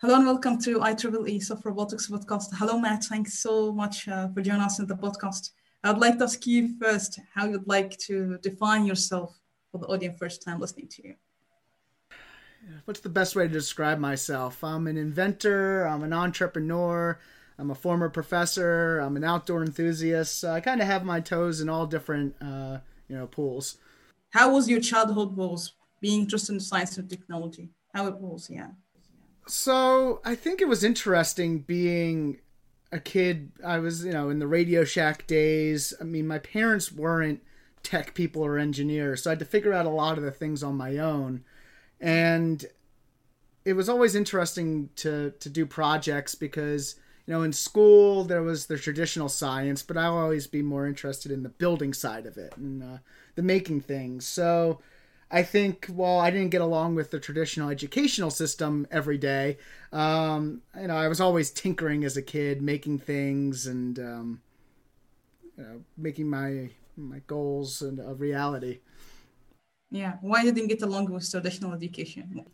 Hello and welcome to IEEE Soft Robotics podcast. Hello, Matt. Thanks so much uh, for joining us in the podcast. I'd like to ask you first how you'd like to define yourself for the audience first time listening to you. What's the best way to describe myself? I'm an inventor, I'm an entrepreneur, I'm a former professor, I'm an outdoor enthusiast. So I kind of have my toes in all different, uh, you know, pools. How was your childhood was being interested in science and technology? How it was, yeah. So I think it was interesting being a kid, I was, you know, in the Radio Shack days. I mean, my parents weren't tech people or engineers, so I had to figure out a lot of the things on my own. And it was always interesting to to do projects because you know in school there was the traditional science, but I'll always be more interested in the building side of it and uh, the making things. So I think while I didn't get along with the traditional educational system every day, um, you know, I was always tinkering as a kid, making things and um, you know, making my my goals and a reality. Yeah, why didn't get along with traditional education?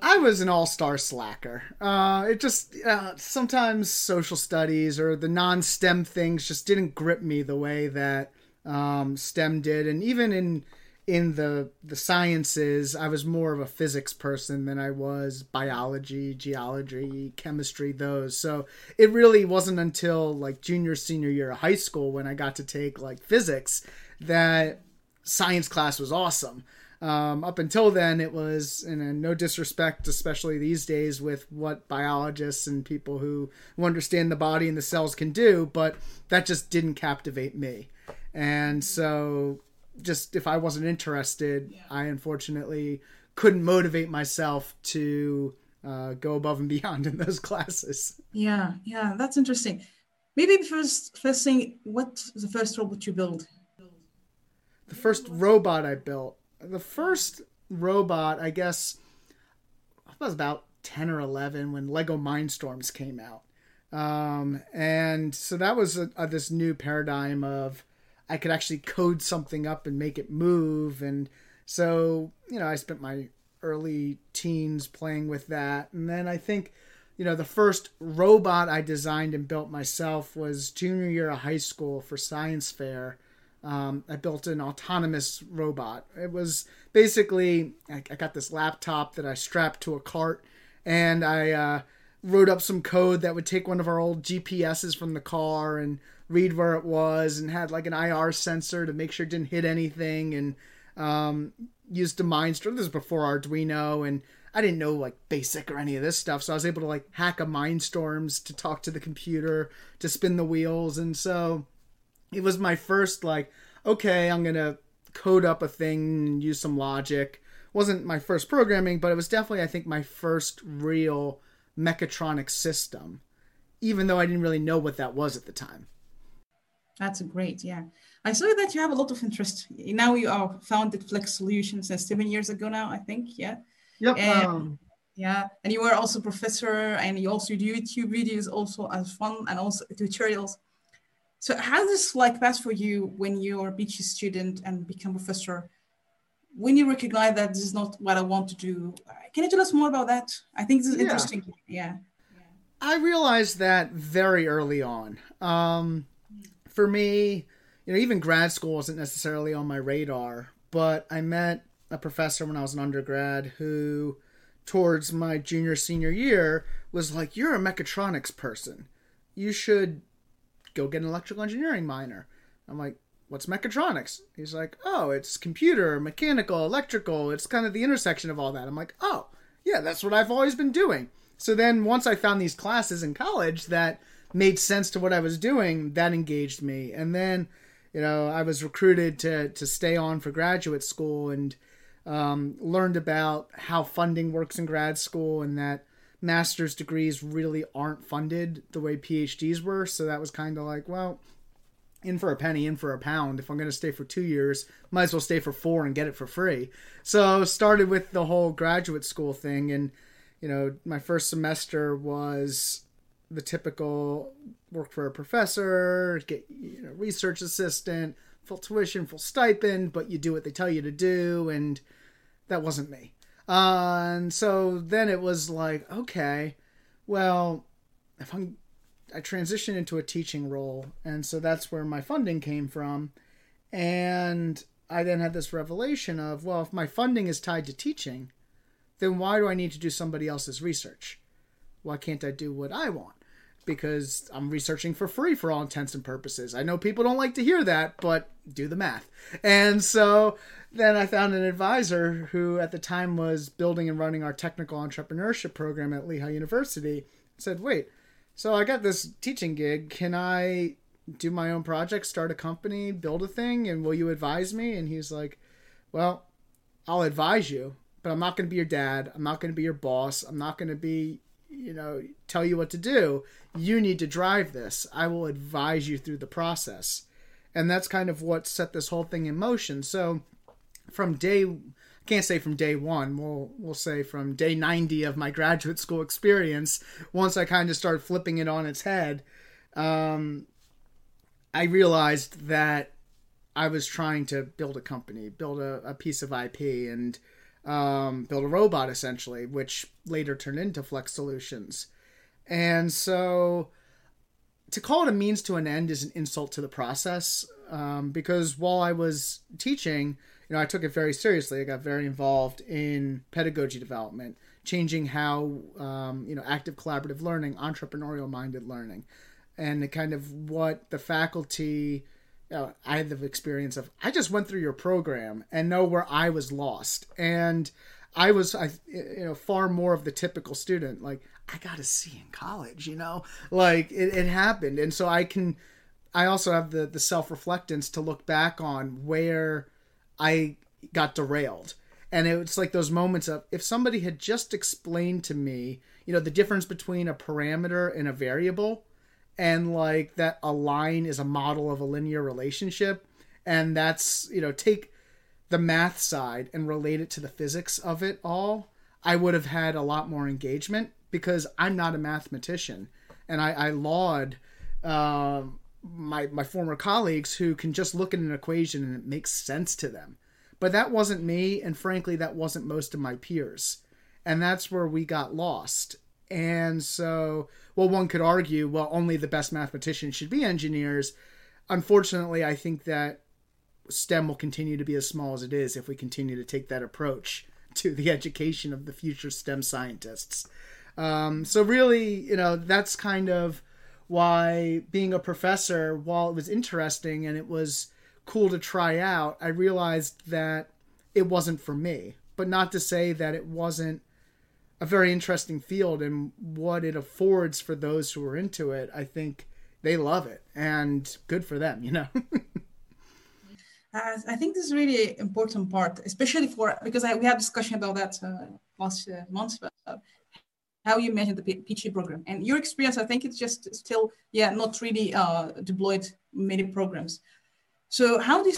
I was an all-star slacker. Uh, it just uh, sometimes social studies or the non-STEM things just didn't grip me the way that um, STEM did, and even in in the the sciences, I was more of a physics person than I was biology, geology, chemistry, those. So it really wasn't until like junior senior year of high school when I got to take like physics that science class was awesome. Um, up until then, it was, and no disrespect, especially these days with what biologists and people who, who understand the body and the cells can do, but that just didn't captivate me. And so just if I wasn't interested, yeah. I unfortunately couldn't motivate myself to uh, go above and beyond in those classes. Yeah, yeah, that's interesting. Maybe first, first thing, what the first robot you built? The first robot I built. The first robot, I guess, I was about ten or eleven when Lego Mindstorms came out, um, and so that was a, a, this new paradigm of I could actually code something up and make it move. And so, you know, I spent my early teens playing with that. And then I think, you know, the first robot I designed and built myself was junior year of high school for science fair. Um, I built an autonomous robot. It was basically, I, I, got this laptop that I strapped to a cart and I uh, wrote up some code that would take one of our old GPSs from the car and read where it was and had like an IR sensor to make sure it didn't hit anything and um, used a Mindstorm. This was before Arduino and I didn't know like basic or any of this stuff. So I was able to like hack a Mindstorms to talk to the computer, to spin the wheels. And so it was my first like, okay, I'm to code up a thing and use some logic. Wasn't my first programming, but it was definitely, I think, my first real mechatronic system, even though I didn't really know what that was at the time. That's great. Yeah. I saw that you have a lot of interest. Now you are founded Flex Solutions since seven years ago now, I think. Yeah. Yep. And, um, yeah. And you were also professor and you also do YouTube videos also as fun and also tutorials. So how does like pass for you when you're a PhD student and become professor? When you recognize that this is not what I want to do, can you tell us more about that? I think this is yeah. interesting. Yeah. I realized that very early on. Um, for me, you know, even grad school wasn't necessarily on my radar, but I met a professor when I was an undergrad who, towards my junior senior year, was like, You're a mechatronics person. You should go get an electrical engineering minor. I'm like, What's mechatronics? He's like, Oh, it's computer, mechanical, electrical. It's kind of the intersection of all that. I'm like, Oh, yeah, that's what I've always been doing. So then once I found these classes in college that made sense to what I was doing, that engaged me. And then, you know, I was recruited to to stay on for graduate school and um, learned about how funding works in grad school and that master's degrees really aren't funded the way PhDs were. So that was kind of like, well, in for a penny, in for a pound. If I'm going to stay for two years, might as well stay for four and get it for free. So started with the whole graduate school thing, and you know, my first semester was the typical work for a professor, get you know, research assistant, full tuition, full stipend, but you do what they tell you to do, and that wasn't me. Uh, and so then it was like, okay, well, if I'm I transitioned into a teaching role, and so that's where my funding came from. And I then had this revelation of, well, if my funding is tied to teaching, then why do I need to do somebody else's research? Why can't I do what I want? Because I'm researching for free for all intents and purposes. I know people don't like to hear that, but do the math. And so then I found an advisor who at the time was building and running our technical entrepreneurship program at Lehigh University. Said, wait, so I got this teaching gig. Can I do my own project, start a company, build a thing, and will you advise me? And he's like, Well, I'll advise you, but I'm not going to be your dad. I'm not going to be your boss. I'm not going to be, you know, tell you what to do. You need to drive this. I will advise you through the process. And that's kind of what set this whole thing in motion. So from day I can't say from day one. We'll we'll say from day ninety of my graduate school experience. Once I kind of started flipping it on its head, um, I realized that I was trying to build a company, build a, a piece of IP, and um, build a robot essentially, which later turned into Flex Solutions. And so to call it a means to an end is an insult to the process um, because while I was teaching, you know, I took it very seriously. I got very involved in pedagogy development, changing how, um, you know, active collaborative learning, entrepreneurial minded learning, and the kind of what the faculty. Know, I had the experience of I just went through your program and know where I was lost, and I was, I, you know, far more of the typical student. Like I got a C in college, you know, like it, it happened, and so I can. I also have the the self reflectance to look back on where I got derailed. And it's like those moments of if somebody had just explained to me, you know, the difference between a parameter and a variable, and like that a line is a model of a linear relationship, and that's, you know, take the math side and relate it to the physics of it all, I would have had a lot more engagement because I'm not a mathematician. And I, I laud um, my my former colleagues who can just look at an equation and it makes sense to them. But that wasn't me, and frankly, that wasn't most of my peers. And that's where we got lost. And so, well, one could argue, well, only the best mathematicians should be engineers. Unfortunately, I think that STEM will continue to be as small as it is if we continue to take that approach to the education of the future STEM scientists. Um, so, really, you know, that's kind of why being a professor, while it was interesting and it was cool to try out, I realized that it wasn't for me. But not to say that it wasn't a very interesting field and what it affords for those who are into it. I think they love it and good for them, you know. Uh, I think this is really important part, especially for because I, we had discussion about that uh, last uh, month. Uh, how you manage the PhD program and your experience. I think it's just still, yeah, not really uh, deployed many programs. So how do you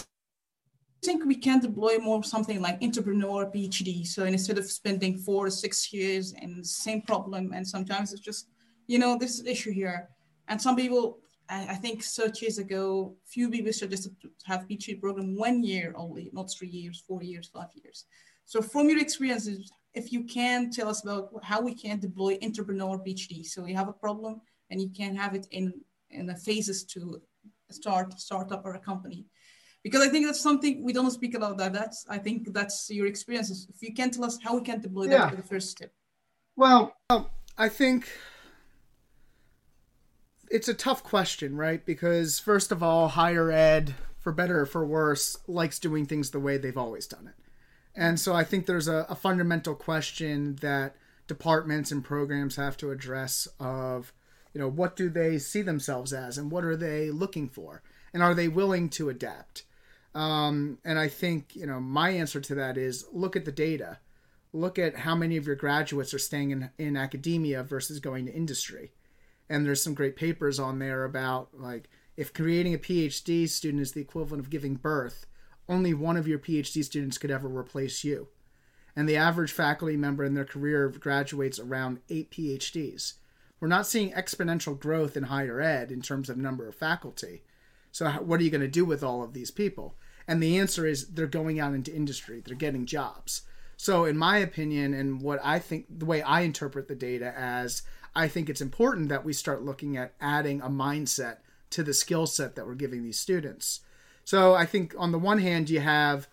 think we can deploy more something like entrepreneur PhD? So instead of spending four or six years and same problem, and sometimes it's just, you know, this issue here. And some people, I think 30 years ago, few people suggested to have PhD program one year only, not three years, four years, five years. So from your experiences, if you can tell us about how we can deploy entrepreneur PhD. So you have a problem and you can have it in, in the phases to start startup or a company. Because I think that's something we don't speak about that. That's I think that's your experiences. If you can tell us how we can deploy yeah. that for the first step. Well, um, I think it's a tough question, right? Because first of all, higher ed, for better or for worse, likes doing things the way they've always done it. And so I think there's a, a fundamental question that departments and programs have to address of, you know, what do they see themselves as and what are they looking for? And are they willing to adapt? Um, and I think, you know, my answer to that is look at the data. look at how many of your graduates are staying in, in academia versus going to industry. And there's some great papers on there about like if creating a PhD student is the equivalent of giving birth, only one of your PhD students could ever replace you. And the average faculty member in their career graduates around eight PhDs. We're not seeing exponential growth in higher ed in terms of number of faculty. So, what are you going to do with all of these people? And the answer is they're going out into industry, they're getting jobs. So, in my opinion, and what I think, the way I interpret the data as, I think it's important that we start looking at adding a mindset to the skill set that we're giving these students. So, I think on the one hand, you have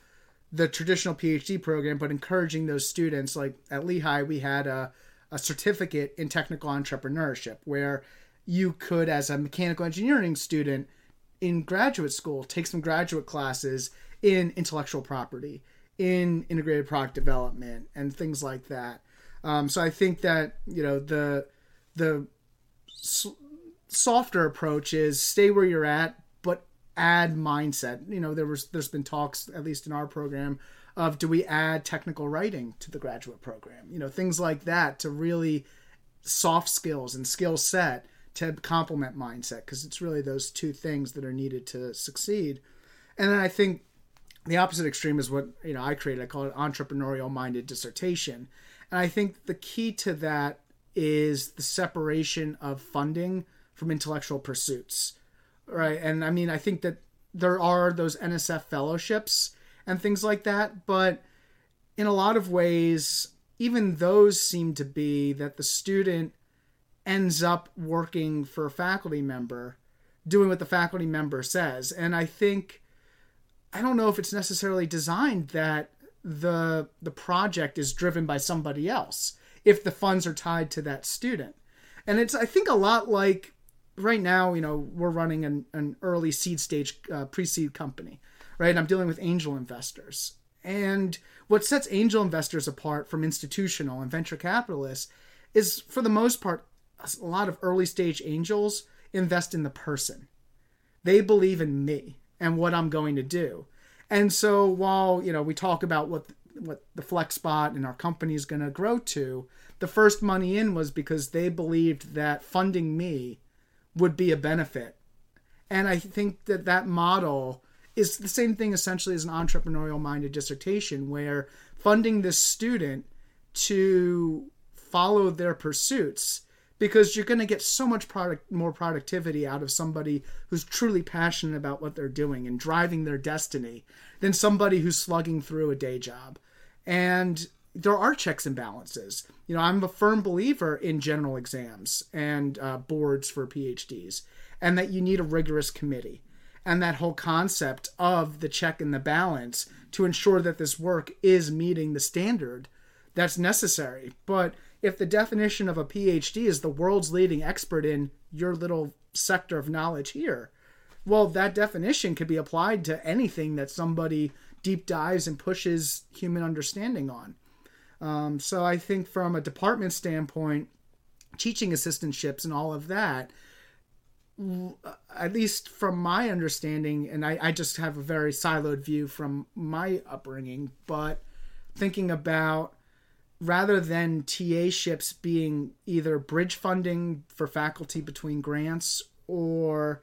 the traditional PhD program, but encouraging those students, like at Lehigh, we had a, a certificate in technical entrepreneurship where you could, as a mechanical engineering student in graduate school, take some graduate classes in intellectual property in integrated product development and things like that. Um, so I think that you know the the softer approach is stay where you're at, but add mindset. You know, there was there's been talks at least in our program of do we add technical writing to the graduate program? You know, things like that to really soft skills and skill set to complement mindset because it's really those two things that are needed to succeed. And then I think the opposite extreme is what you know I created. I call it entrepreneurial minded dissertation, and I think the key to that is the separation of funding from intellectual pursuits, right? And I mean, I think that there are those NSF fellowships and things like that, but in a lot of ways, even those seem to be that the student ends up working for a faculty member, doing what the faculty member says, and I think I don't know if it's necessarily designed that the the project is driven by somebody else if the funds are tied to that student. And it's I think a lot like right now, you know, we're running an, an early seed stage uh, pre-seed company, right? And I'm dealing with angel investors. And what sets angel investors apart from institutional and venture capitalists is for the most part a lot of early stage angels invest in the person. They believe in me and what I'm going to do. And so while, you know, we talk about what what the FlexBot and our company is going to grow to, the first money in was because they believed that funding me would be a benefit. And I think that that model is the same thing essentially as an entrepreneurial minded dissertation where funding this student to follow their pursuits because you're going to get so much product more productivity out of somebody who's truly passionate about what they're doing and driving their destiny than somebody who's slugging through a day job. And there are checks and balances. You know i'm a firm believer in general exams and uh, boards for phds and that you need a rigorous committee and that whole concept of the check and the balance to ensure that this work is meeting the standard that's necessary. But if the definition of a PhD is the world's leading expert in your little sector of knowledge here, well, that definition could be applied to anything that somebody deep dives and pushes human understanding on. Um, so I think from a department standpoint, teaching assistantships and all of that, at least from my understanding, and I, I just have a very siloed view from my upbringing, but thinking about rather than TA ships being either bridge funding for faculty between grants or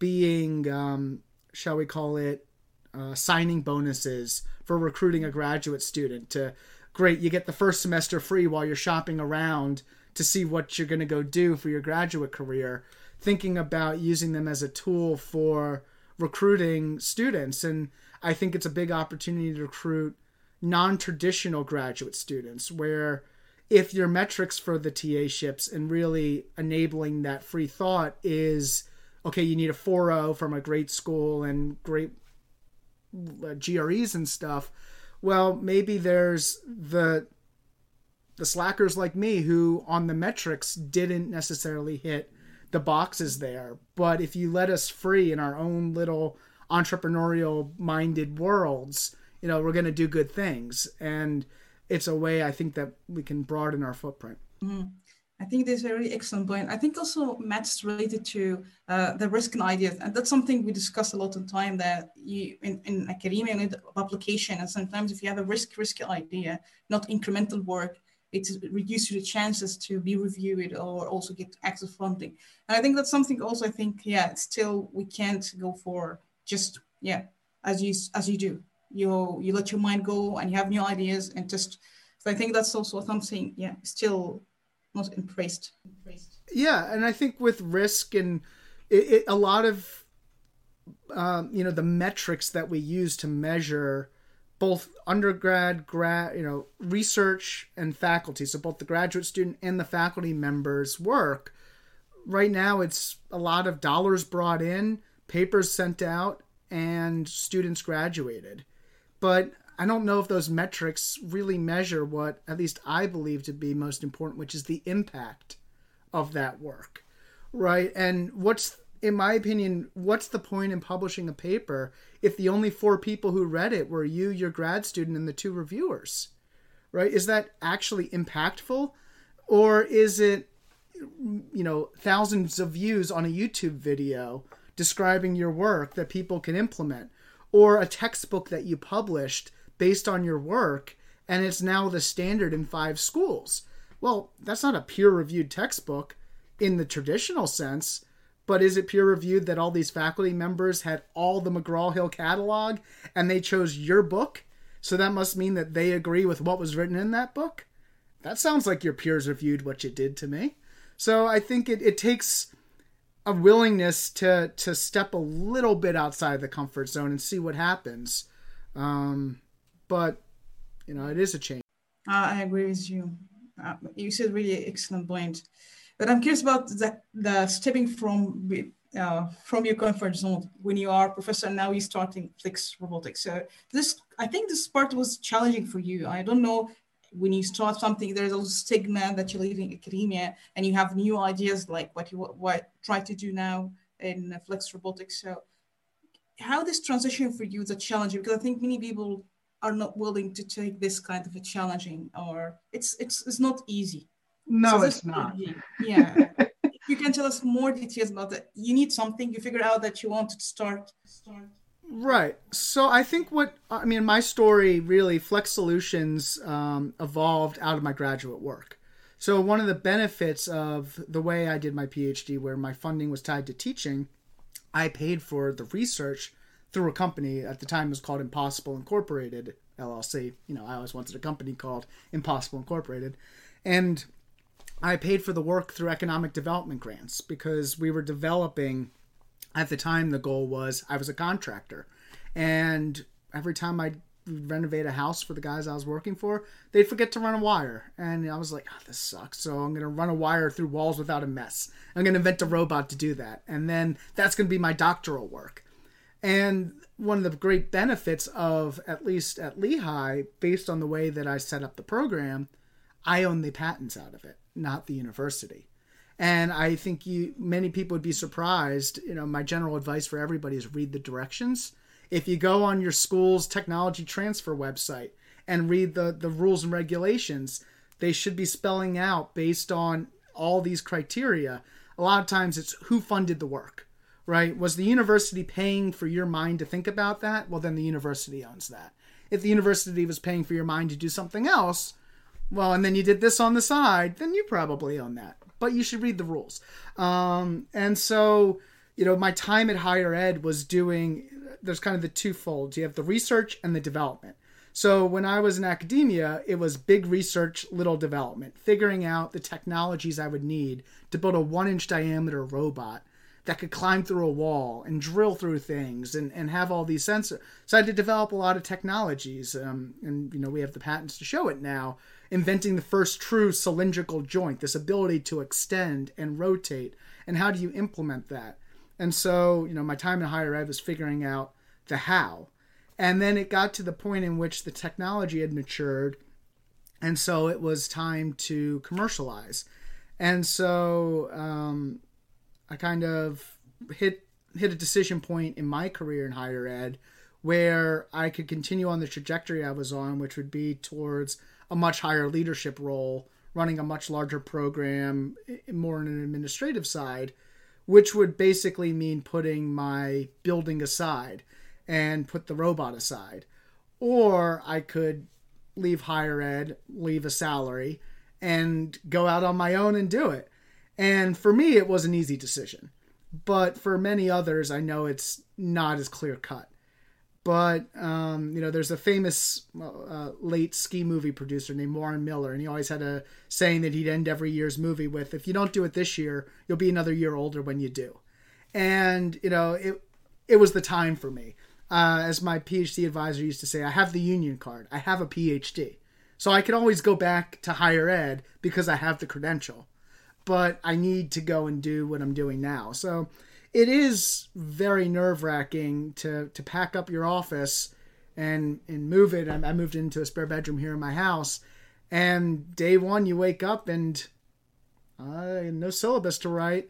being, um, shall we call it, uh, signing bonuses for recruiting a graduate student to great you get the first semester free while you're shopping around to see what you're going to go do for your graduate career thinking about using them as a tool for recruiting students. And i think it's a big opportunity to recruit non-traditional graduate students where if your metrics for the TA ships and really enabling that free thought is okay, you need a 4.0 from a great school and great uh, GREs and stuff. Well, maybe there's the the slackers like me who on the metrics didn't necessarily hit the boxes there. But if you let us free in our own little entrepreneurial minded worlds, you know we're going to do good things and it's a way i think that we can broaden our footprint mm-hmm. I think this is a really excellent point. I think also Matt's related to uh, the risk and ideas, and that's something we discuss a lot of time. That you in, in academia and application, and sometimes if you have a risk risky idea, not incremental work, it reduces the chances to be reviewed or also get access funding. And I think that's something also. I think yeah, still we can't go for just yeah as you as you do. You you let your mind go and you have new ideas and just. So I think that's also something yeah still not impressed. Yeah, and I think with risk and it, it, a lot of um, you know the metrics that we use to measure both undergrad, grad, you know, research and faculty. So both the graduate student and the faculty members' work. Right now, it's a lot of dollars brought in, papers sent out, and students graduated. But I don't know if those metrics really measure what at least I believe to be most important, which is the impact of that work. Right? And what's in my opinion, what's the point in publishing a paper if the only four people who read it were you, your grad student, and the two reviewers? Right? Is that actually impactful? Or is it, you know, thousands of views on a YouTube video describing your work that people can implement? Or a textbook that you published based on your work and it's now the standard in five schools. Well, that's not a peer reviewed textbook in the traditional sense, but is it peer reviewed that all these faculty members had all the McGraw Hill catalog and they chose your book? So that must mean that they agree with what was written in that book? That sounds like your peers reviewed what you did to me. So I think it, it takes a willingness to to step a little bit outside the comfort zone and see what happens. Um, but you know, it is a change. Uh, I agree with you. Uh, you said really excellent point. But I'm curious about the, the stepping from uh, from your comfort zone when you are professor now you're starting flex robotics. So this, I think this part was challenging for you. I don't know when you start something, there's a stigma that you're leaving academia and you have new ideas like what you what try to do now in flex robotics. So how this transition for you is a challenge? Because I think many people are not willing to take this kind of a challenging or it's it's it's not easy. No so it's not. yeah. You can tell us more details about that you need something you figure out that you want to start start right so i think what i mean my story really flex solutions um, evolved out of my graduate work so one of the benefits of the way i did my phd where my funding was tied to teaching i paid for the research through a company at the time it was called Impossible Incorporated LLC. You know, I always wanted a company called Impossible Incorporated, and I paid for the work through economic development grants because we were developing. At the time, the goal was I was a contractor, and every time I renovate a house for the guys I was working for, they'd forget to run a wire. And I was like, oh, this sucks. So I'm going to run a wire through walls without a mess. I'm going to invent a robot to do that. And then that's going to be my doctoral work. And one of the great benefits of, at least at Lehigh, based on the way that I set up the program, I own the patents out of it, not the university. And I think you many people would be surprised. You know, my general advice for everybody is read the directions. If you go on your school's technology transfer website and read the, the rules and regulations, they should be spelling out based on all these criteria. A lot of times it's who funded the work right? Was the university paying for your mind to think about that? Well, then the university owns that. If the university was paying for your mind to do something else, well, and then you did this on the side, then you probably own that. But you should read the rules. Um, and so, you know, my time at higher ed was doing, there's kind of the two folds. You have the research and the development. So when I was in academia, it was big research, little development, figuring out the technologies I would need to build a one inch diameter robot that could climb through a wall and drill through things and, and have all these sensors. So I had to develop a lot of technologies. Um, and, you know, we have the patents to show it now. Inventing the first true cylindrical joint, this ability to extend and rotate. And how do you implement that? And so, you know, my time in higher ed was figuring out the how. And then it got to the point in which the technology had matured. And so it was time to commercialize. And so, um, I kind of hit hit a decision point in my career in higher ed where I could continue on the trajectory I was on, which would be towards a much higher leadership role running a much larger program, more on an administrative side, which would basically mean putting my building aside and put the robot aside. Or I could leave higher ed, leave a salary, and go out on my own and do it. And for me, it was an easy decision. But for many others, I know it's not as clear cut. But, um, you know, there's a famous uh, late ski movie producer named Warren Miller, and he always had a saying that he'd end every year's movie with if you don't do it this year, you'll be another year older when you do. And, you know, it, it was the time for me. Uh, as my PhD advisor used to say, I have the union card, I have a PhD. So I can always go back to higher ed because I have the credential. But I need to go and do what I'm doing now. So it is very nerve wracking to, to pack up your office and, and move it. I moved into a spare bedroom here in my house. And day one, you wake up and uh, no syllabus to write.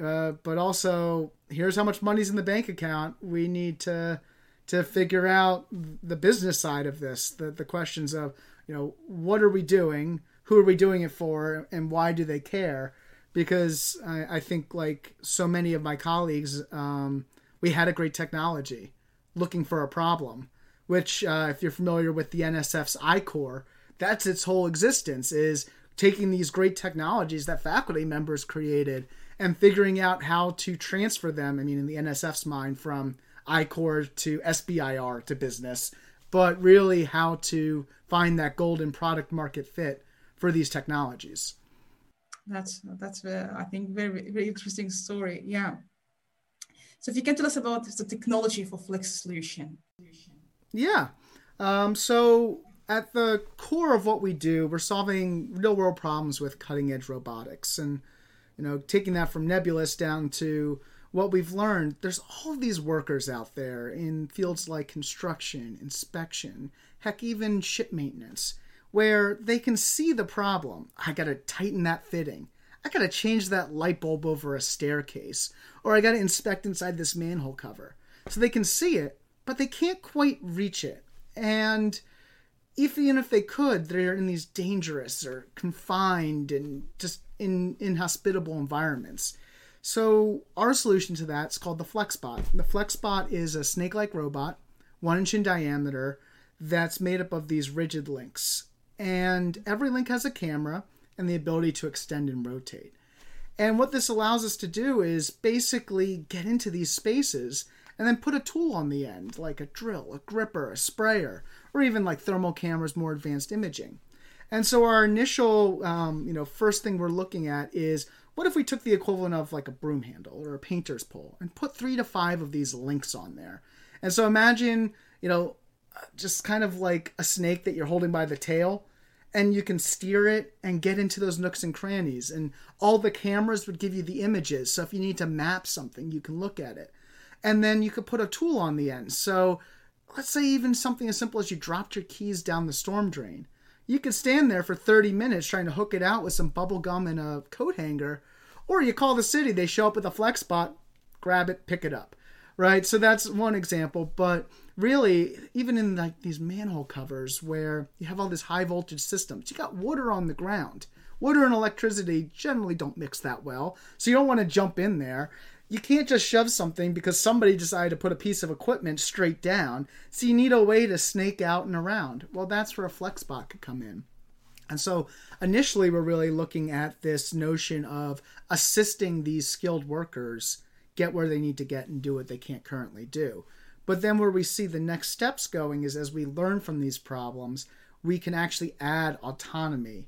Uh, but also, here's how much money's in the bank account. We need to to figure out the business side of this, the the questions of you know, what are we doing? Who are we doing it for? And why do they care? Because I, I think, like so many of my colleagues, um, we had a great technology looking for a problem, which, uh, if you're familiar with the NSF's I-Corps, that's its whole existence is taking these great technologies that faculty members created and figuring out how to transfer them. I mean, in the NSF's mind, from I-Corps to SBIR to business, but really how to find that golden product market fit for these technologies. That's that's uh, I think very very interesting story. Yeah. So if you can tell us about the technology for Flex solution. Yeah. Um, so at the core of what we do, we're solving real world problems with cutting edge robotics, and you know, taking that from nebulous down to what we've learned, there's all these workers out there in fields like construction, inspection, heck, even ship maintenance, where they can see the problem. I got to tighten that fitting. I got to change that light bulb over a staircase. Or I got to inspect inside this manhole cover. So they can see it, but they can't quite reach it. And if even if they could, they're in these dangerous or confined and just in inhospitable environments. So our solution to that is called the FlexBot. The FlexBot is a snake-like robot, one inch in diameter, that's made up of these rigid links. And every link has a camera and the ability to extend and rotate. And what this allows us to do is basically get into these spaces and then put a tool on the end, like a drill, a gripper, a sprayer, or even like thermal cameras, more advanced imaging. And so our initial, um, you know, first thing we're looking at is what if we took the equivalent of like a broom handle or a painter's pole and put three to five of these links on there? And so imagine, you know, just kind of like a snake that you're holding by the tail and you can steer it and get into those nooks and crannies and all the cameras would give you the images so if you need to map something you can look at it and then you could put a tool on the end so let's say even something as simple as you dropped your keys down the storm drain you could stand there for 30 minutes trying to hook it out with some bubble gum and a coat hanger. Or you call the city, they show up with a FlexBot, grab it, pick it up. Right? So that's one example. But really, even in like these manhole covers where you have all these high voltage systems, you got water on the ground. Water and electricity generally don't mix that well. So you don't want to jump in there you can't just shove something because somebody decided to put a piece of equipment straight down. So you need a way to snake out and around. Well, that's where a FlexBot could come in. And so initially, we're really looking at this notion of assisting these skilled workers get where they need to get and do what they can't currently do. But then, where we see the next steps going is as we learn from these problems, we can actually add autonomy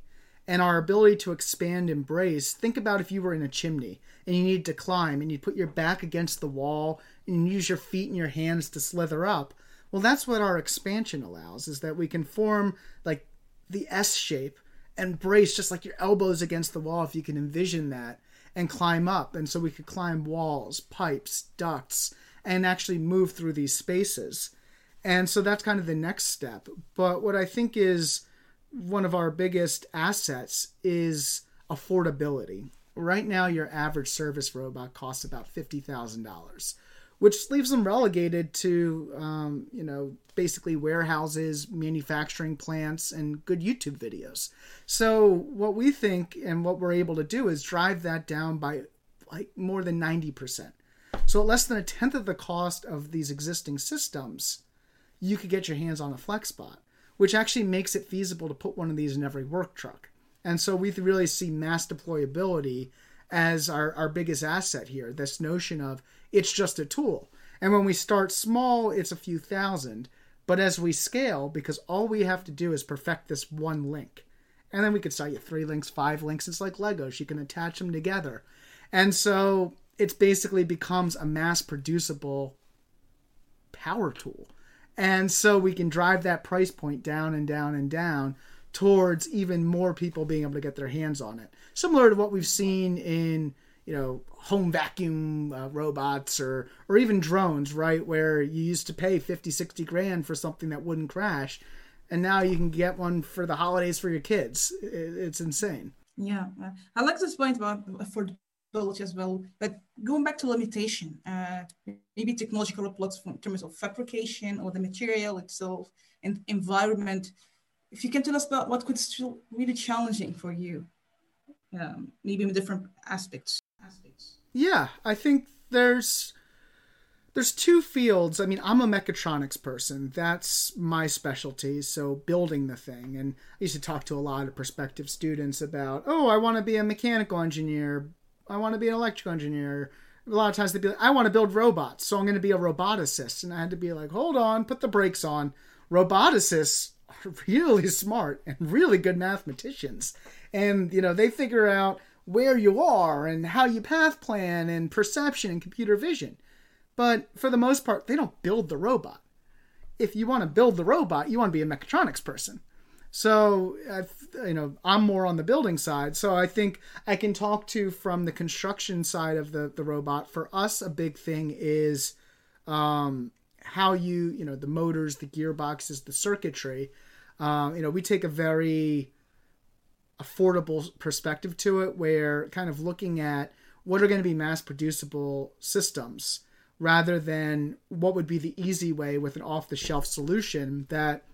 and our ability to expand embrace. Think about if you were in a chimney and you needed to climb and you put your back against the wall and use your feet and your hands to slither up. Well, that's what our expansion allows is that we can form like the S shape and brace just like your elbows against the wall if you can envision that and climb up. And so we could climb walls, pipes, ducts, and actually move through these spaces. And so that's kind of the next step. But what I think is one of our biggest assets is affordability. Right now, your average service robot costs about $50,000, which leaves them relegated to, um, you know, basically warehouses, manufacturing plants, and good YouTube videos. So, what we think and what we're able to do is drive that down by like more than 90%. So, at less than a tenth of the cost of these existing systems, you could get your hands on a FlexBot, which actually makes it feasible to put one of these in every work truck. And so, we really see mass deployability as our, our biggest asset here this notion of it's just a tool. And when we start small, it's a few thousand. But as we scale, because all we have to do is perfect this one link, and then we could sell you three links, five links. It's like Legos. You can attach them together. And so it's basically becomes a mass producible power tool. And so we can drive that price point down and down and down towards even more people being able to get their hands on it. Similar to what we've seen in you know home vacuum uh, robots or or even drones right where you used to pay 50 60 grand for something that wouldn't crash and now you can get one for the holidays for your kids it's insane yeah i like this point about affordability as well but going back to limitation uh, maybe technological plots in terms of fabrication or the material itself and environment if you can tell us about what could still really challenging for you um, maybe in different aspects aspects. Yeah, I think there's there's two fields. I mean, I'm a mechatronics person. That's my specialty. So building the thing. And I used to talk to a lot of prospective students about, oh, I want to be a mechanical engineer. I want to be an electrical engineer. A lot of times they'd be like, I want to build robots, so I'm going to be a roboticist. And I had to be like, hold on, put the brakes on. Roboticists are really smart and really good mathematicians. And, you know, they figure out where you are and how you path plan and perception and computer vision. But for the most part, they don't build the robot. If you want to build the robot, you want to be a mechatronics person. So, I've, you know, I'm more on the building side. So I think I can talk to from the construction side of the, the robot. For us, a big thing is um, how you, you know, the motors, the gearboxes, the circuitry. Um, you know, we take a very affordable perspective to it where kind of looking at what are going to be mass producible systems rather than what would be the easy way with an off the shelf solution that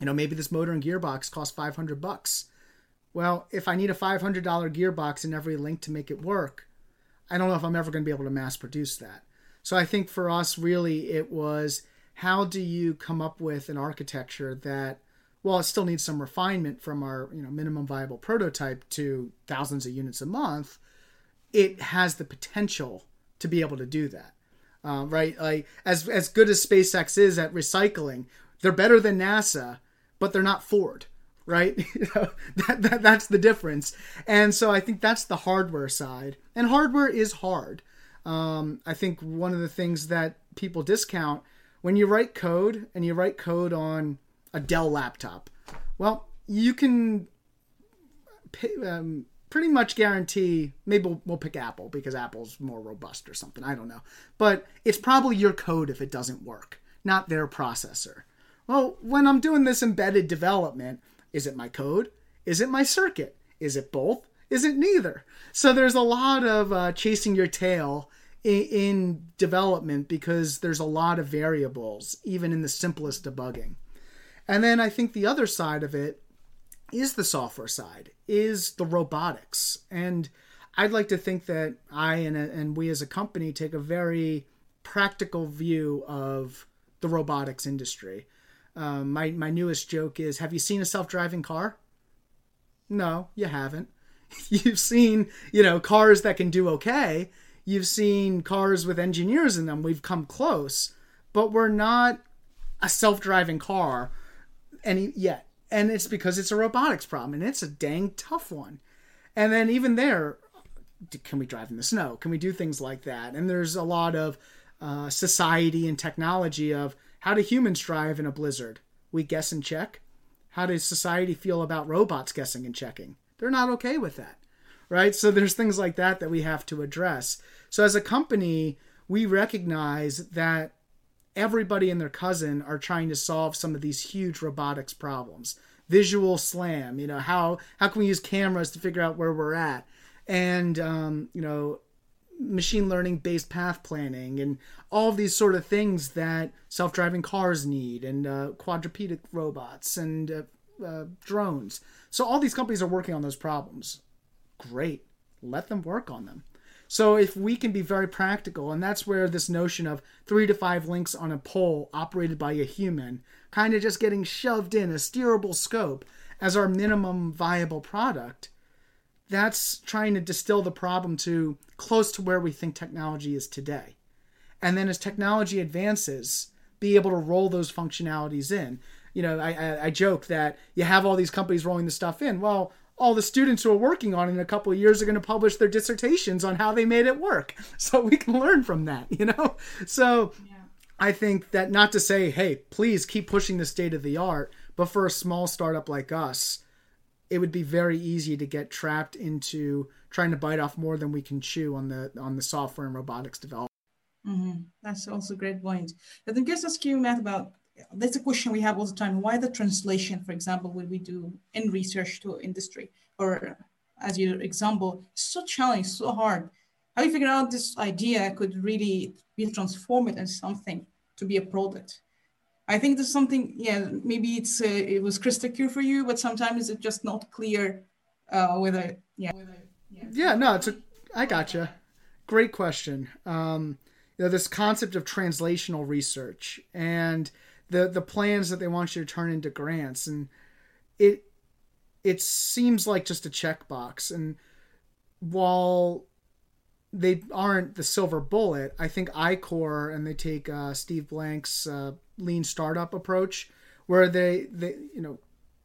you know maybe this motor and gearbox costs 500 bucks well if i need a $500 gearbox in every link to make it work i don't know if i'm ever going to be able to mass produce that so i think for us really it was how do you come up with an architecture that while it still needs some refinement from our you know minimum viable prototype to thousands of units a month, it has the potential to be able to do that. Uh, right? Like as as good as SpaceX is at recycling, they're better than NASA, but they're not Ford, right? that, that that's the difference. And so I think that's the hardware side, and hardware is hard. Um, I think one of the things that people discount when you write code and you write code on a Dell laptop. Well, you can pay, um, pretty much guarantee. Maybe we'll, we'll pick Apple because Apple's more robust or something. I don't know, but it's probably your code if it doesn't work, not their processor. Well, when I'm doing this embedded development, is it my code? Is it my circuit? Is it both? Is it neither? So there's a lot of uh, chasing your tail in, in development because there's a lot of variables, even in the simplest debugging. And then I think the other side of it is the software side, is the robotics. And I'd like to think that I and, and we as a company take a very practical view of the robotics industry. Um, my, my newest joke is Have you seen a self driving car? No, you haven't. You've seen, you know, cars that can do okay. You've seen cars with engineers in them. We've come close, but we're not a self driving car any yet. And it's because it's a robotics problem and it's a dang tough one. And then even there, can we drive in the snow? Can we do things like that? And there's a lot of uh, society and technology of how do humans drive in a blizzard? We guess and check. How does society feel about robots guessing and checking? They're not okay with that, right? So there's things like that that we have to address. So as a company, we recognize that everybody and their cousin are trying to solve some of these huge robotics problems. Visual slam, you know, how how can we use cameras to figure out where we're at? And um, you know, machine learning based path planning and all of these sort of things that self driving cars need and uh, quadrupedic robots and uh, uh, drones. So all these companies are working on those problems. Great. Let them work on them. So if we can be very practical, and that's where this notion of three to five links on a pole operated by a human, kind of just getting shoved in a steerable scope as our minimum viable product, that's trying to distill the problem to close to where we think technology is today. And then as technology advances, be able to roll those functionalities in. You know, I, I, I joke that you have all these companies rolling the stuff in. Well, all the students who are working on it in a couple of years are going to publish their dissertations on how they made it work. So we can learn from that, you know? So yeah. I think that not to say, hey, please keep pushing the state of the art, but for a small startup like us, it would be very easy to get trapped into trying to bite off more than we can chew on the on the software and robotics development. Mm-hmm. That's also a great point. Think just ask you, Matt, about that's a question we have all the time. Why the translation, for example, will we do in research to industry, or as your example, so challenging, so hard. How do you figure out this idea could really be transformed into something to be a product? I think there's something, yeah, maybe it's uh, it was crystal clear for you, but sometimes it's just not clear uh, whether, yeah. Yeah. yeah, no, it's a, I gotcha. Great question. Um, you know, this concept of translational research and the the plans that they want you to turn into grants, and it it seems like just a checkbox. And while they aren't the silver bullet. I think I-Corps and they take uh, Steve Blank's uh, lean startup approach, where they they you know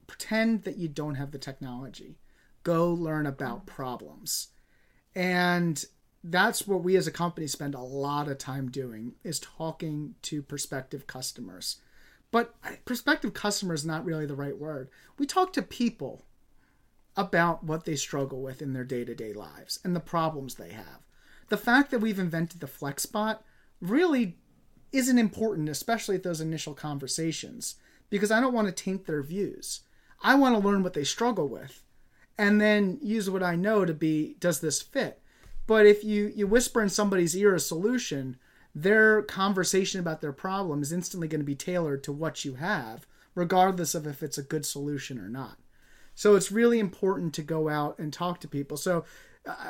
pretend that you don't have the technology, go learn about problems, and that's what we as a company spend a lot of time doing is talking to prospective customers. But prospective customer is not really the right word. We talk to people about what they struggle with in their day-to-day lives and the problems they have the fact that we've invented the FlexBot really isn't important, especially at those initial conversations, because I don't want to taint their views. I want to learn what they struggle with and then use what I know to be does this fit? But if you, you whisper in somebody's ear a solution, their conversation about their problem is instantly going to be tailored to what you have, regardless of if it's a good solution or not. So it's really important to go out and talk to people. So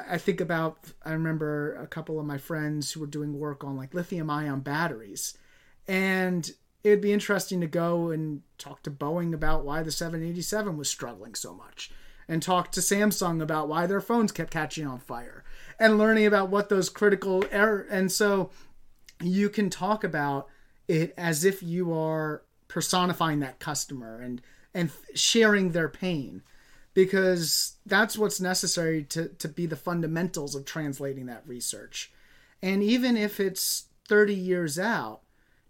I think about I remember a couple of my friends who were doing work on like lithium ion batteries. And it'd be interesting to go and talk to Boeing about why the 787 was struggling so much. And talk to Samsung about why their phones kept catching on fire. And learning about what those critical error and so you can talk about it as if you are personifying that customer and and sharing their pain because that's what's necessary to, to be the fundamentals of translating that research. And even if it's 30 years out,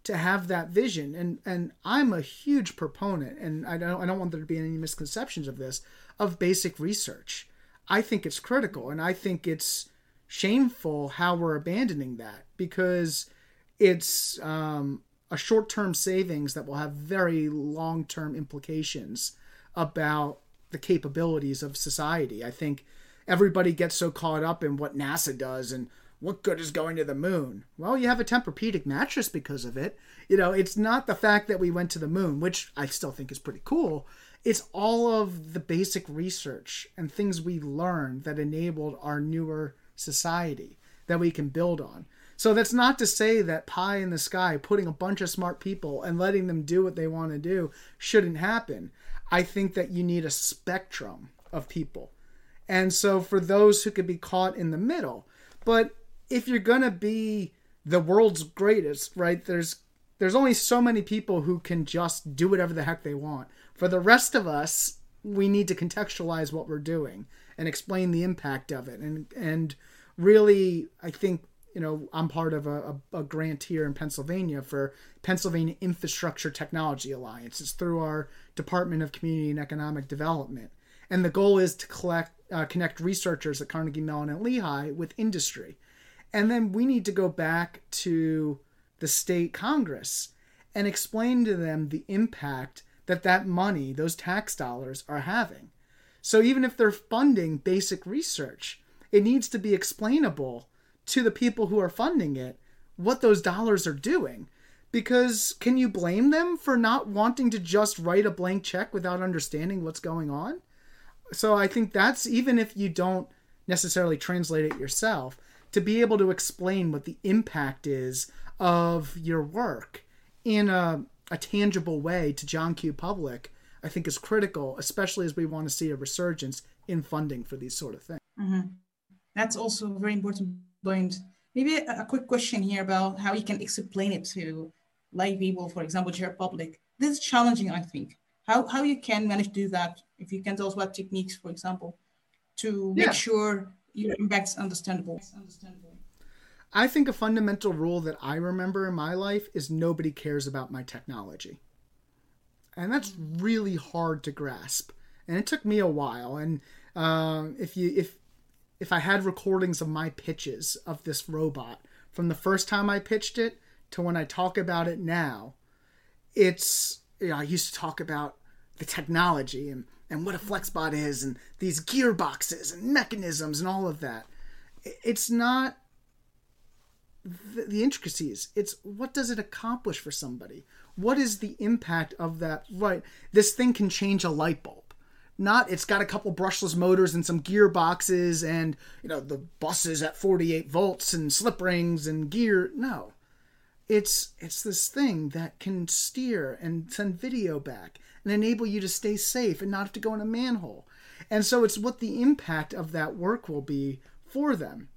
to have that vision and and I'm a huge proponent and I don't I don't want there to be any misconceptions of this of basic research. I think it's critical and I think it's shameful how we're abandoning that because it's um, a short-term savings that will have very long-term implications about the capabilities of society. I think everybody gets so caught up in what NASA does and what good is going to the moon? Well, you have a Tempur-Pedic mattress because of it. You know, it's not the fact that we went to the moon, which I still think is pretty cool. It's all of the basic research and things we learned that enabled our newer society that we can build on. So that's not to say that pie in the sky, putting a bunch of smart people and letting them do what they want to do, shouldn't happen. I think that you need a spectrum of people. And so for those who could be caught in the middle, but if you're going to be the world's greatest, right? There's there's only so many people who can just do whatever the heck they want. For the rest of us, we need to contextualize what we're doing and explain the impact of it. And and really, I think you know, I'm part of a, a, a, grant here in Pennsylvania for Pennsylvania Infrastructure Technology Alliance. It's through our Department of Community and Economic Development. And the goal is to collect, uh, connect researchers at Carnegie Mellon and Lehigh with industry. And then we need to go back to the state Congress and explain to them the impact that that money, those tax dollars, are having. So even if they're funding basic research, it needs to be explainable to the people who are funding it what those dollars are doing. Because can you blame them for not wanting to just write a blank check without understanding what's going on? So I think that's even if you don't necessarily translate it yourself, to be able to explain what the impact is of your work in a, a tangible way to John Q. Public, I think is critical, especially as we want to see a resurgence in funding for these sort of things. Mm-hmm. That's also very important point. Maybe a, a, quick question here about how you can explain it to lay people, for example, to your public. This is challenging, I think. How, how you can manage to do that, if you can tell us what techniques, for example, to make yeah. sure your impact is understandable. understandable. I think a fundamental rule that I remember in my life is nobody cares about my technology. And that's really hard to grasp. And it took me a while. And um, if you if if I had recordings of my pitches of this robot from the first time I pitched it to when I talk about it now, it's you know, I used to talk about the technology and, and what a FlexBot is and these gearboxes and mechanisms and all of that. It's not the, the intricacies. It's what does it accomplish for somebody? What is the impact of that? Right. This thing can change a light bulb not it's got a couple brushless motors and some gearboxes and you know the buses at 48 volts and slip rings and gear. No. It's it's this thing that can steer and send video back and enable you to stay safe and not have to go in a manhole. And so it's what the impact of that work will be for them.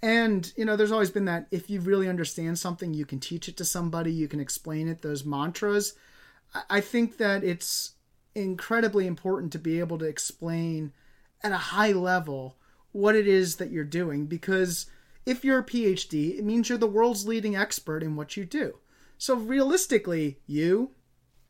And you know there's always been that if you really understand something you can teach it to somebody you can explain it those mantras. I think that it's incredibly important to be able to explain at a high level what it is that you're doing because if you're a PhD, it means you're the world's leading expert in what you do. So realistically, you,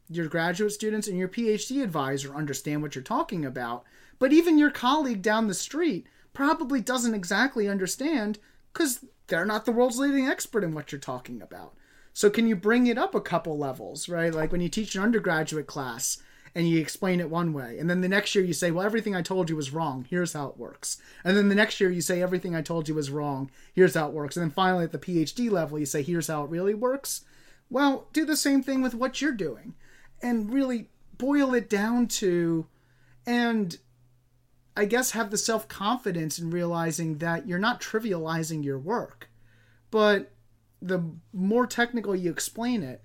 your graduate students, and your PhD advisor understand what you're talking about, but even your colleague down the street probably doesn't exactly understand because they're not the world's leading expert in what you're talking about. So can you bring it up a couple levels, right? Like when you teach an undergraduate class and you explain it one way. And then the next year you say, well, everything I told you was wrong. Here's how it works. And then the next year you say, everything I told you was wrong. Here's how it works. And then finally at the PhD level, you say, here's how it really works. Well, do the same thing with what you're doing and really boil it down to, and I guess have the self confidence in realizing that you're not trivializing your work. But the more technical you explain it,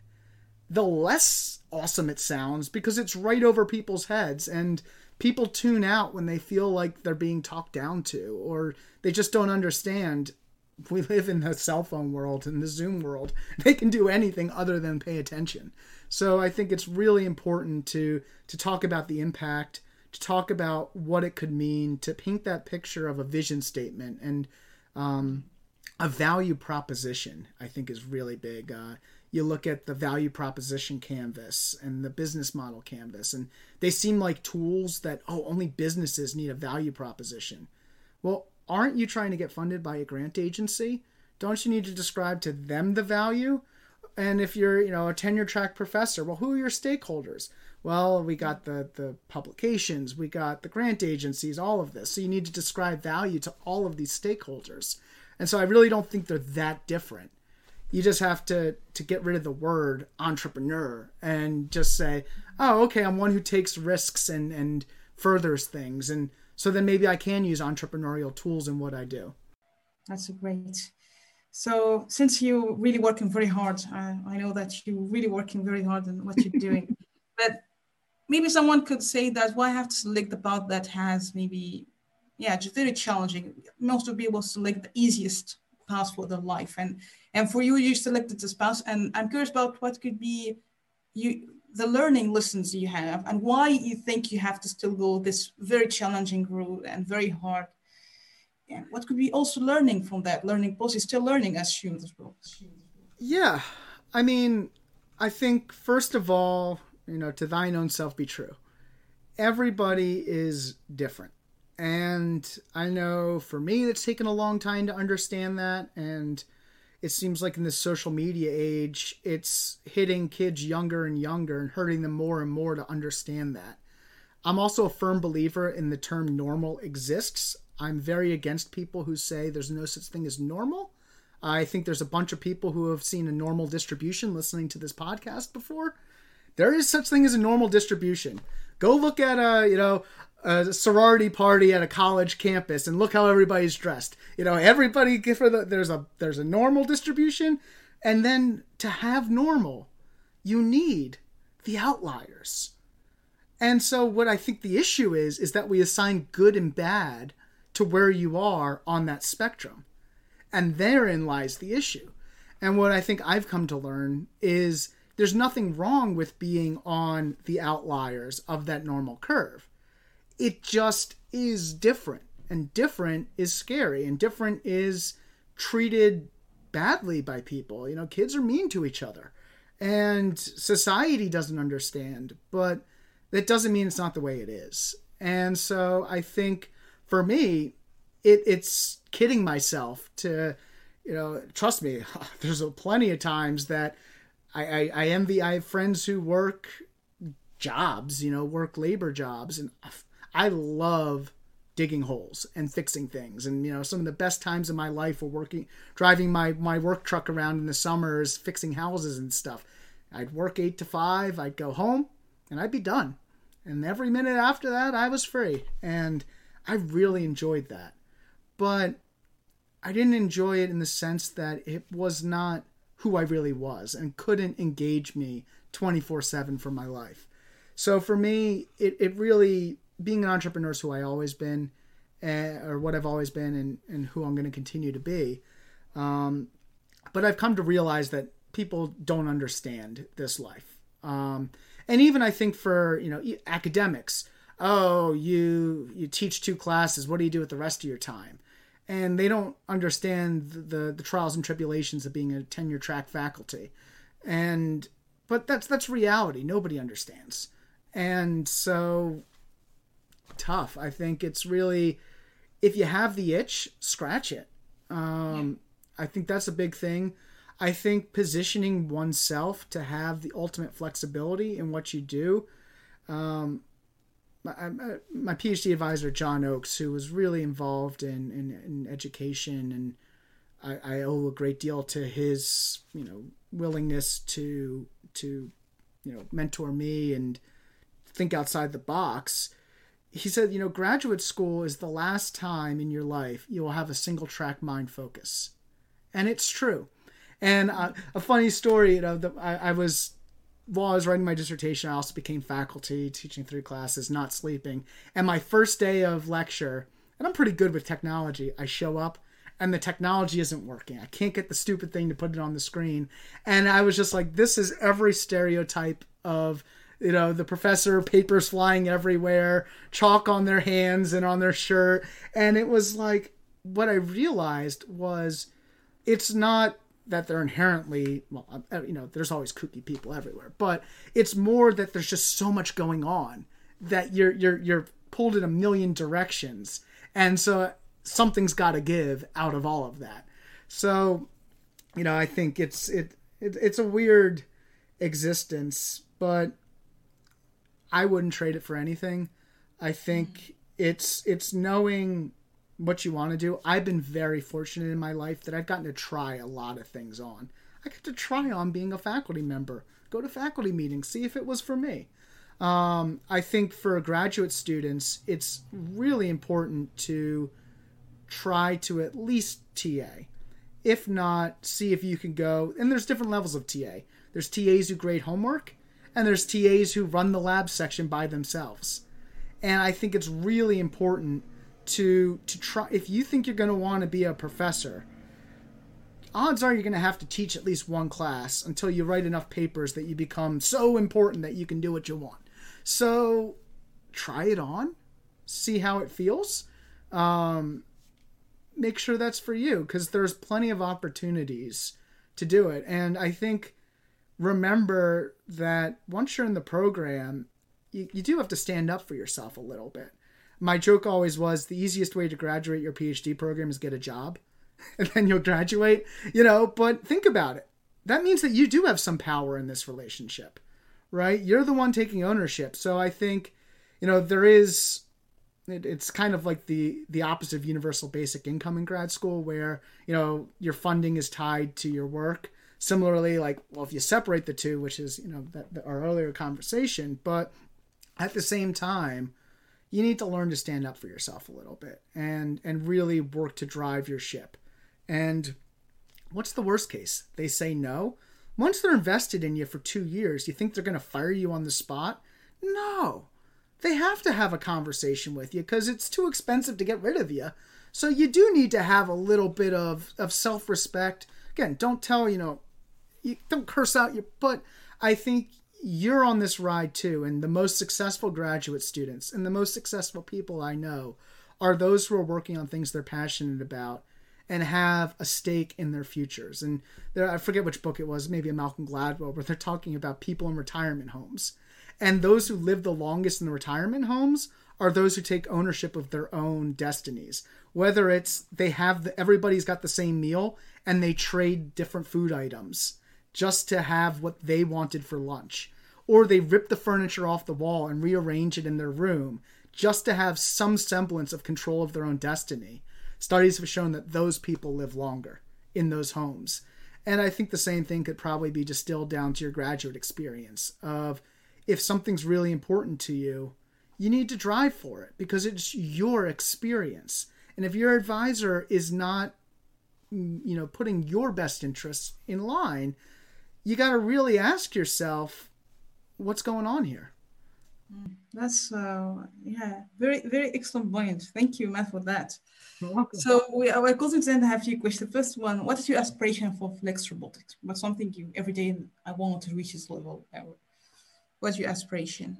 the less awesome it sounds because it's right over people's heads and people tune out when they feel like they're being talked down to or they just don't understand. We live in the cell phone world and the zoom world. They can do anything other than pay attention. So i think it's really important to to talk about the impact to talk about what it could mean to paint that picture of a vision statement and um, a value proposition i think is really big. Uh, you look at the value proposition canvas and the business model canvas and they seem like tools that oh only businesses need a value proposition. Well aren't you trying to get funded by a grant agency? Don't you need to describe to them the value? And if you're you know a tenure track professor well who are your stakeholders? Well we got the the publications we got the grant agencies all of this. So you need to describe value to all of these stakeholders. And so i really don't think they're that different you just have to to get rid of the word entrepreneur and just say oh okay i'm one who takes risks and and furthers things. And so then maybe i can use entrepreneurial tools in what i do. That's great. So since you're really working very hard uh, i know that you're really working very hard on what you're doing but maybe someone could say that why I have to select the path that has maybe yeah just very challenging. Most people select the easiest path for their life and and for you, you selected the spouse. And I'm curious about what could be you the learning lessons you have and why you think you have to still go this very challenging route and very hard. And what could be also learning from that learning process, still learning as humans as well. Yeah. I mean, I think first of all, you know, to thine own self be true. Everybody is different. And I know for me, it's taken a long time to understand that. And it seems like in this social media age, it's hitting kids younger and younger and hurting them more and more to understand that. I'm also a firm believer in the term normal exists. I'm very against people who say there's no such thing as normal. I think there's a bunch of people who have seen a normal distribution listening to this podcast before. There is such thing as a normal distribution. Go look at a, you know, a sorority party at a college campus and look how everybody's dressed. You know, everybody for the there's a there's a normal distribution and then to have normal, you need the outliers. And so what I think the issue is is that we assign good and bad to where you are on that spectrum. And therein lies the issue. And what I think I've come to learn is there's nothing wrong with being on the outliers of that normal curve. It just is different. And different is scary. And different is treated badly by people. You know, kids are mean to each other. And society doesn't understand. But that doesn't mean it's not the way it is. And so I think for me, it, it's kidding myself to, you know, trust me, there's a plenty of times that I, I, I envy, I have friends who work jobs, you know, work labor jobs. And uh, I love digging holes and fixing things. And, you know, some of the best times in my life were working, driving my, my work truck around in the summers, fixing houses and stuff. I'd work eight to five, I'd go home, and I'd be done. And every minute after that, I was free. And I really enjoyed that. But I didn't enjoy it in the sense that it was not who I really was and couldn't engage me 24 7 for my life. So for me, it, it really, being an entrepreneur is who I always been, uh, or what I've always been, and, and who I'm going to continue to be. Um, but I've come to realize that people don't understand this life. Um, and even I think for you know academics, oh you you teach two classes, what do you do with the rest of your time? And they don't understand the the trials and tribulations of being a tenure track faculty, and but that's that's reality. Nobody understands, and so tough. I think it's really if you have the itch, scratch it. Um, yeah. I think that's a big thing. I think positioning oneself to have the ultimate flexibility in what you do. Um, my, my, PhD advisor, John Ochs, who was really involved in, in, in education, and I, I, owe a great deal to his, you know, willingness to to, you know, mentor me and think outside the box. He said, you know, graduate school is the last time in your life you will have a single track mind focus, and it's true. And uh, a funny story, you know, the, I, I was while I was writing my dissertation, I also became faculty, teaching three classes, not sleeping. And my first day of lecture, and I'm pretty good with technology, I show up and the technology isn't working. I can't get the stupid thing to put it on the screen. And I was just like, this is every stereotype of, you know, the professor, papers flying everywhere, chalk on their hands and on their shirt. And it was like, what I realized was it's not that they're inherently well uh, you know there's always kooky people everywhere but it's more that there's just so much going on that you're you're you're pulled in a million directions and so something's got to give out of all of that so you know i think it's it, it it's a weird existence but i wouldn't trade it for anything i think it's it's knowing what you want to do. I've been very fortunate in my life that I've gotten to try a lot of things on. I got to try on being a faculty member, go to faculty meetings, see if it was for me. Um, I think for graduate students, it's really important to try to at least TA. If not, see if you can go. And there's different levels of TA. There's TAs who grade homework, and there's TAs who run the lab section by themselves. And I think it's really important to to try if you think you're going to want to be a professor odds are you're going to have to teach at least one class until you write enough papers that you become so important that you can do what you want so try it on see how it feels um, make sure that's for you because there's plenty of opportunities to do it and i think remember that once you're in the program you, you do have to stand up for yourself a little bit my joke always was the easiest way to graduate your PhD program is get a job and then you'll graduate, you know, but think about it. That means that you do have some power in this relationship, right? You're the one taking ownership. So I think, you know, there is it, it's kind of like the the opposite of universal basic income in grad school, where you know your funding is tied to your work. Similarly, like well, if you separate the two, which is you know that, that our earlier conversation, but at the same time, you need to learn to stand up for yourself a little bit and and really work to drive your ship. And what's the worst case? They say no. Once they're invested in you for two years, you think they're going to fire you on the spot? No they have to have a conversation with you because it's too expensive to get rid of you. So you do need to have a little bit of, of self respect. Again, don't tell, you know, you don't curse out your, but I think you're on this ride too. And the most successful graduate students and the most successful people I know are those who are working on things they're passionate about and have a stake in their futures. And there, I forget which book it was, maybe a Malcolm Gladwell, where they're talking about people in retirement homes and those who live the longest in the retirement homes are those who take ownership of their own destinies. Whether it's they have the, everybody's got the same meal and they trade different food items just to have what they wanted for lunch, or they rip the furniture off the wall and rearrange it in their room just to have some semblance of control of their own destiny. Studies have shown that those people live longer in those homes. And I think the same thing could probably be distilled down to your graduate experience of if something's really important to you, you need to drive for it because it's your experience. And if your advisor is not, you know, putting your best interests in line, you got to really ask yourself, what's going on here? That's uh, yeah, very very excellent point. Thank you, Matt, for that. So we are closing to end. I have a few questions. The first one: What is your aspiration for flex robotics? What's something you every day I want to reach this level? What's your aspiration?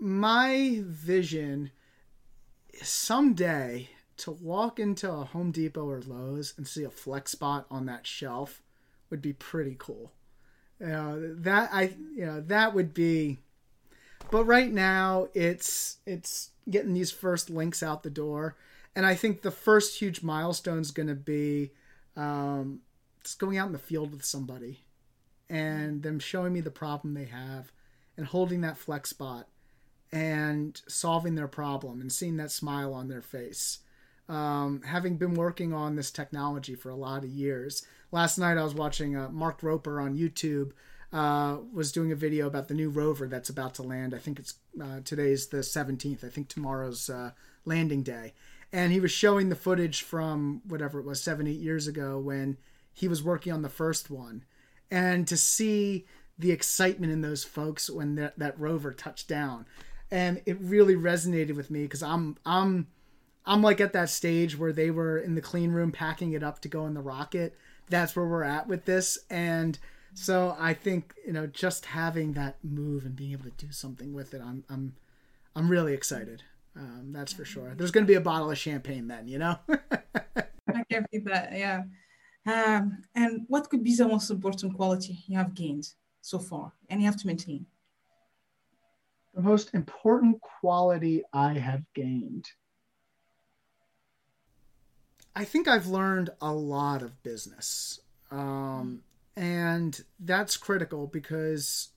My vision is someday to walk into a Home Depot or Lowe's and see a FlexBot on that shelf would be pretty cool. You know, that I you know that would be but right now it's it's getting these first links out the door and I think the first huge milestone is going to be um, just going out in the field with somebody and them showing me the problem they have and holding that FlexBot, and solving their problem and seeing that smile on their face. Um, having been working on this technology for a lot of years, last night I was watching uh, Mark Rober on YouTube. Uh, was doing a video about the new rover that's about to land. I think it's uh, today's the 17th. I think tomorrow's uh, landing day. And he was showing the footage from whatever it was, seven, eight years ago when he was working on the first one. And to see the excitement in those folks when that, that rover touched down and it really resonated with me because i'm i'm i'm like at that stage where they were in the clean room packing it up to go in the rocket. That's where we're at with this. And so i think you know just having that move and being able to do something with it i'm i'm i'm really excited. Um, that's for sure. There's going to be a bottle of champagne then you know? I can see that yeah. Um, and what could be the most important quality you have gained so far and you have to maintain? The most important quality I have gained. I think I've learned a lot of business. Um, and that's critical because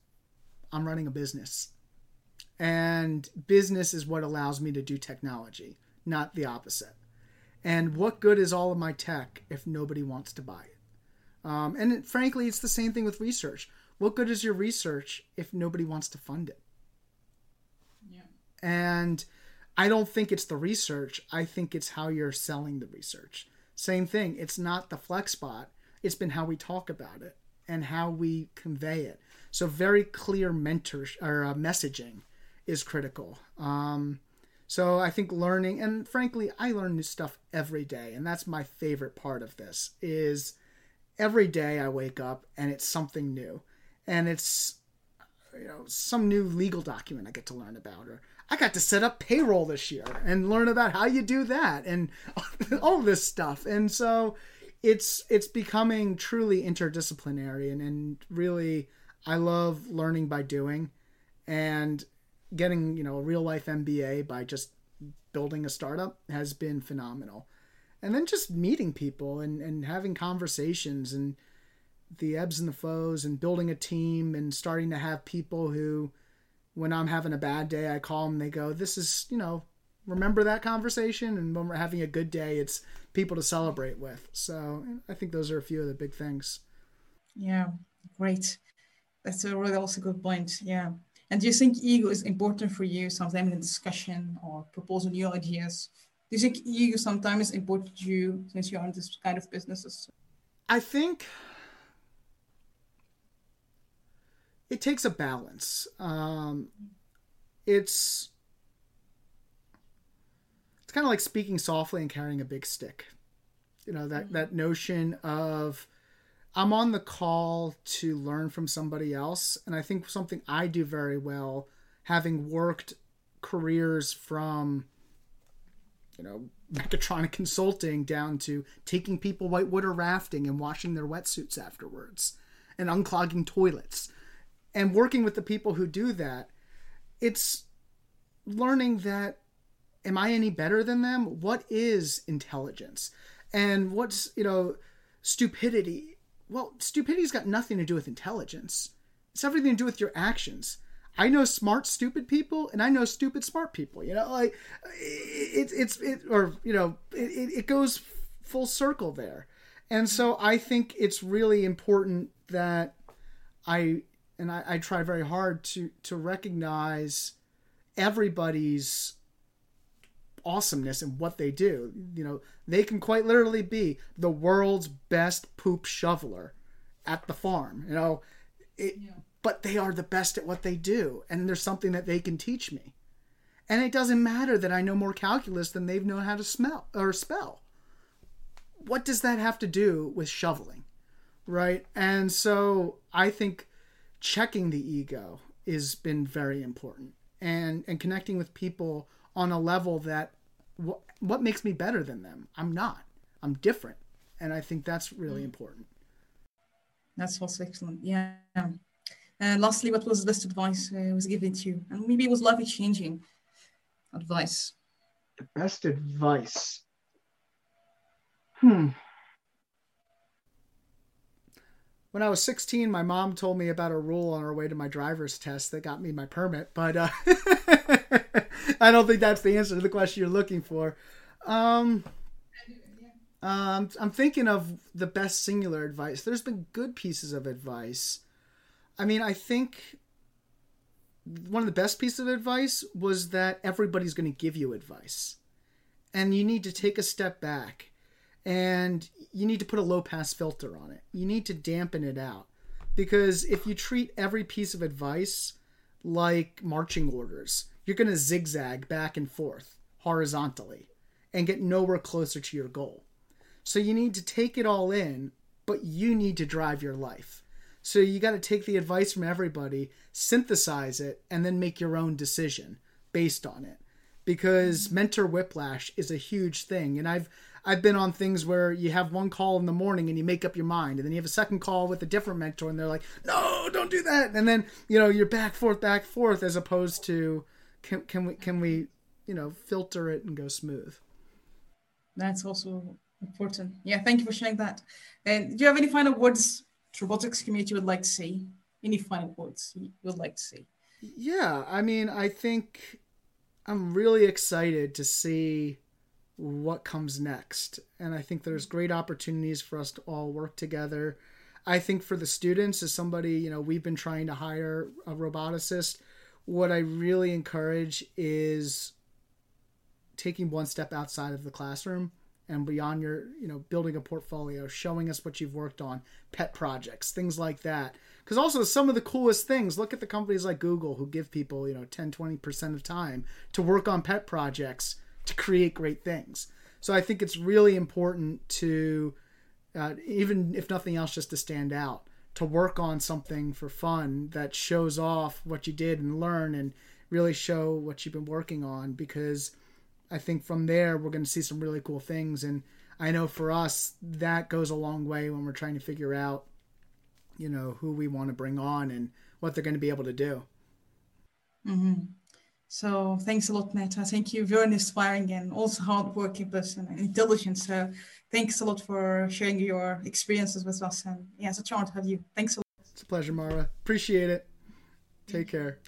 I'm running a business. And business is what allows me to do technology, not the opposite. And what good is all of my tech if nobody wants to buy it? Um, and it, frankly, it's the same thing with research. What good is your research if nobody wants to fund it? Yeah. And I don't think it's the research. I think it's how you're selling the research. Same thing. It's not the FlexBot. It's been how we talk about it and how we convey it. So very clear mentor or uh, messaging is critical. Um, so I think learning, and frankly, I learn new stuff every day, and that's my favorite part of this. Is every day I wake up and it's something new and it's you know some new legal document I get to learn about or I got to set up payroll this year and learn about how you do that and all this stuff. And so it's it's becoming truly interdisciplinary and, and really I love learning by doing and getting, you know, a real life MBA by just building a startup has been phenomenal. And then just meeting people and, and having conversations and the ebbs and the flows and building a team and starting to have people who when I'm having a bad day I call them they go this is you know remember that conversation, and when we're having a good day, it's people to celebrate with. So I think those are a few of the big things. Yeah, great. That's a really also good point. Yeah. And do you think ego is important for you sometimes in discussion or proposing new ideas? Do you think ego sometimes important to you since you're in this kind of businesses? I think it takes a balance. Um, it's it's kind of like speaking softly and carrying a big stick. You know that that notion of I'm on the call to learn from somebody else, and I think something I do very well, having worked careers from you know mechatronic consulting down to taking people whitewater rafting and washing their wetsuits afterwards and unclogging toilets and working with the people who do that it's learning that am i any better than them? What is intelligence? And what's you know stupidity? Well stupidity's got nothing to do with intelligence. It's everything to do with your actions. I know smart stupid people and I know stupid smart people. You know, like it's it's it or you know it, it goes full circle there, and so I think it's really important that I and I, I try very hard to to recognize everybody's awesomeness and what they do. You know, they can quite literally be the world's best poop shoveler at the farm. You know, it, yeah but they are the best at what they do and there's something that they can teach me and it doesn't matter that i know more calculus than they've known how to smell or spell what does that have to do with shoveling right and so i think checking the ego has been very important and and connecting with people on a level that what, what makes me better than them i'm not i'm different and i think that's really mm. important that's also excellent yeah and lastly, what was the best advice uh, was given to you? And maybe it was life changing advice. The best advice. Hmm. When I was 16, my mom told me about a rule on our way to my driver's test that got me my permit, but uh, I don't think that's the answer to the question you're looking for. Um, um, I'm thinking of the best singular advice. There's been good pieces of advice. I mean, I think one of the best pieces of advice was that everybody's going to give you advice. And you need to take a step back and you need to put a low pass filter on it. You need to dampen it out. Because if you treat every piece of advice like marching orders, you're going to zigzag back and forth horizontally and get nowhere closer to your goal. So you need to take it all in, but you need to drive your life. So you got to take the advice from everybody, synthesize it, and then make your own decision based on it. Because mentor whiplash is a huge thing, and I've I've been on things where you have one call in the morning and you make up your mind, and then you have a second call with a different mentor, and they're like, "No, don't do that," and then you know you're back forth, back forth, as opposed to can can we can we you know filter it and go smooth. That's also important. Yeah, thank you for sharing that. And do you have any final words to robotics community would like to see? Any final words you would like to see? Yeah, I mean, I think I'm really excited to see what comes next. And I think there's great opportunities for us to all work together. I think for the students, as somebody, you know, we've been trying to hire a roboticist, what I really encourage is taking one step outside of the classroom and beyond your you know building a portfolio showing us what you've worked on pet projects things like that because also some of the coolest things look at the companies like google who give people you know 10 20% of time to work on pet projects to create great things so i think it's really important to uh, even if nothing else just to stand out to work on something for fun that shows off what you did and learn and really show what you've been working on because I think from there we're going to see some really cool things. And I know for us that goes a long way when we're trying to figure out, you know, who we want to bring on and what they're going to be able to do. Mm-hmm. So thanks a lot, Meta. Thank you. Very inspiring and also hardworking person and intelligent. So thanks a lot for sharing your experiences with us. And yeah, it's a honor to have you. Thanks a lot. It's a pleasure, Marwa. Appreciate it. Take care.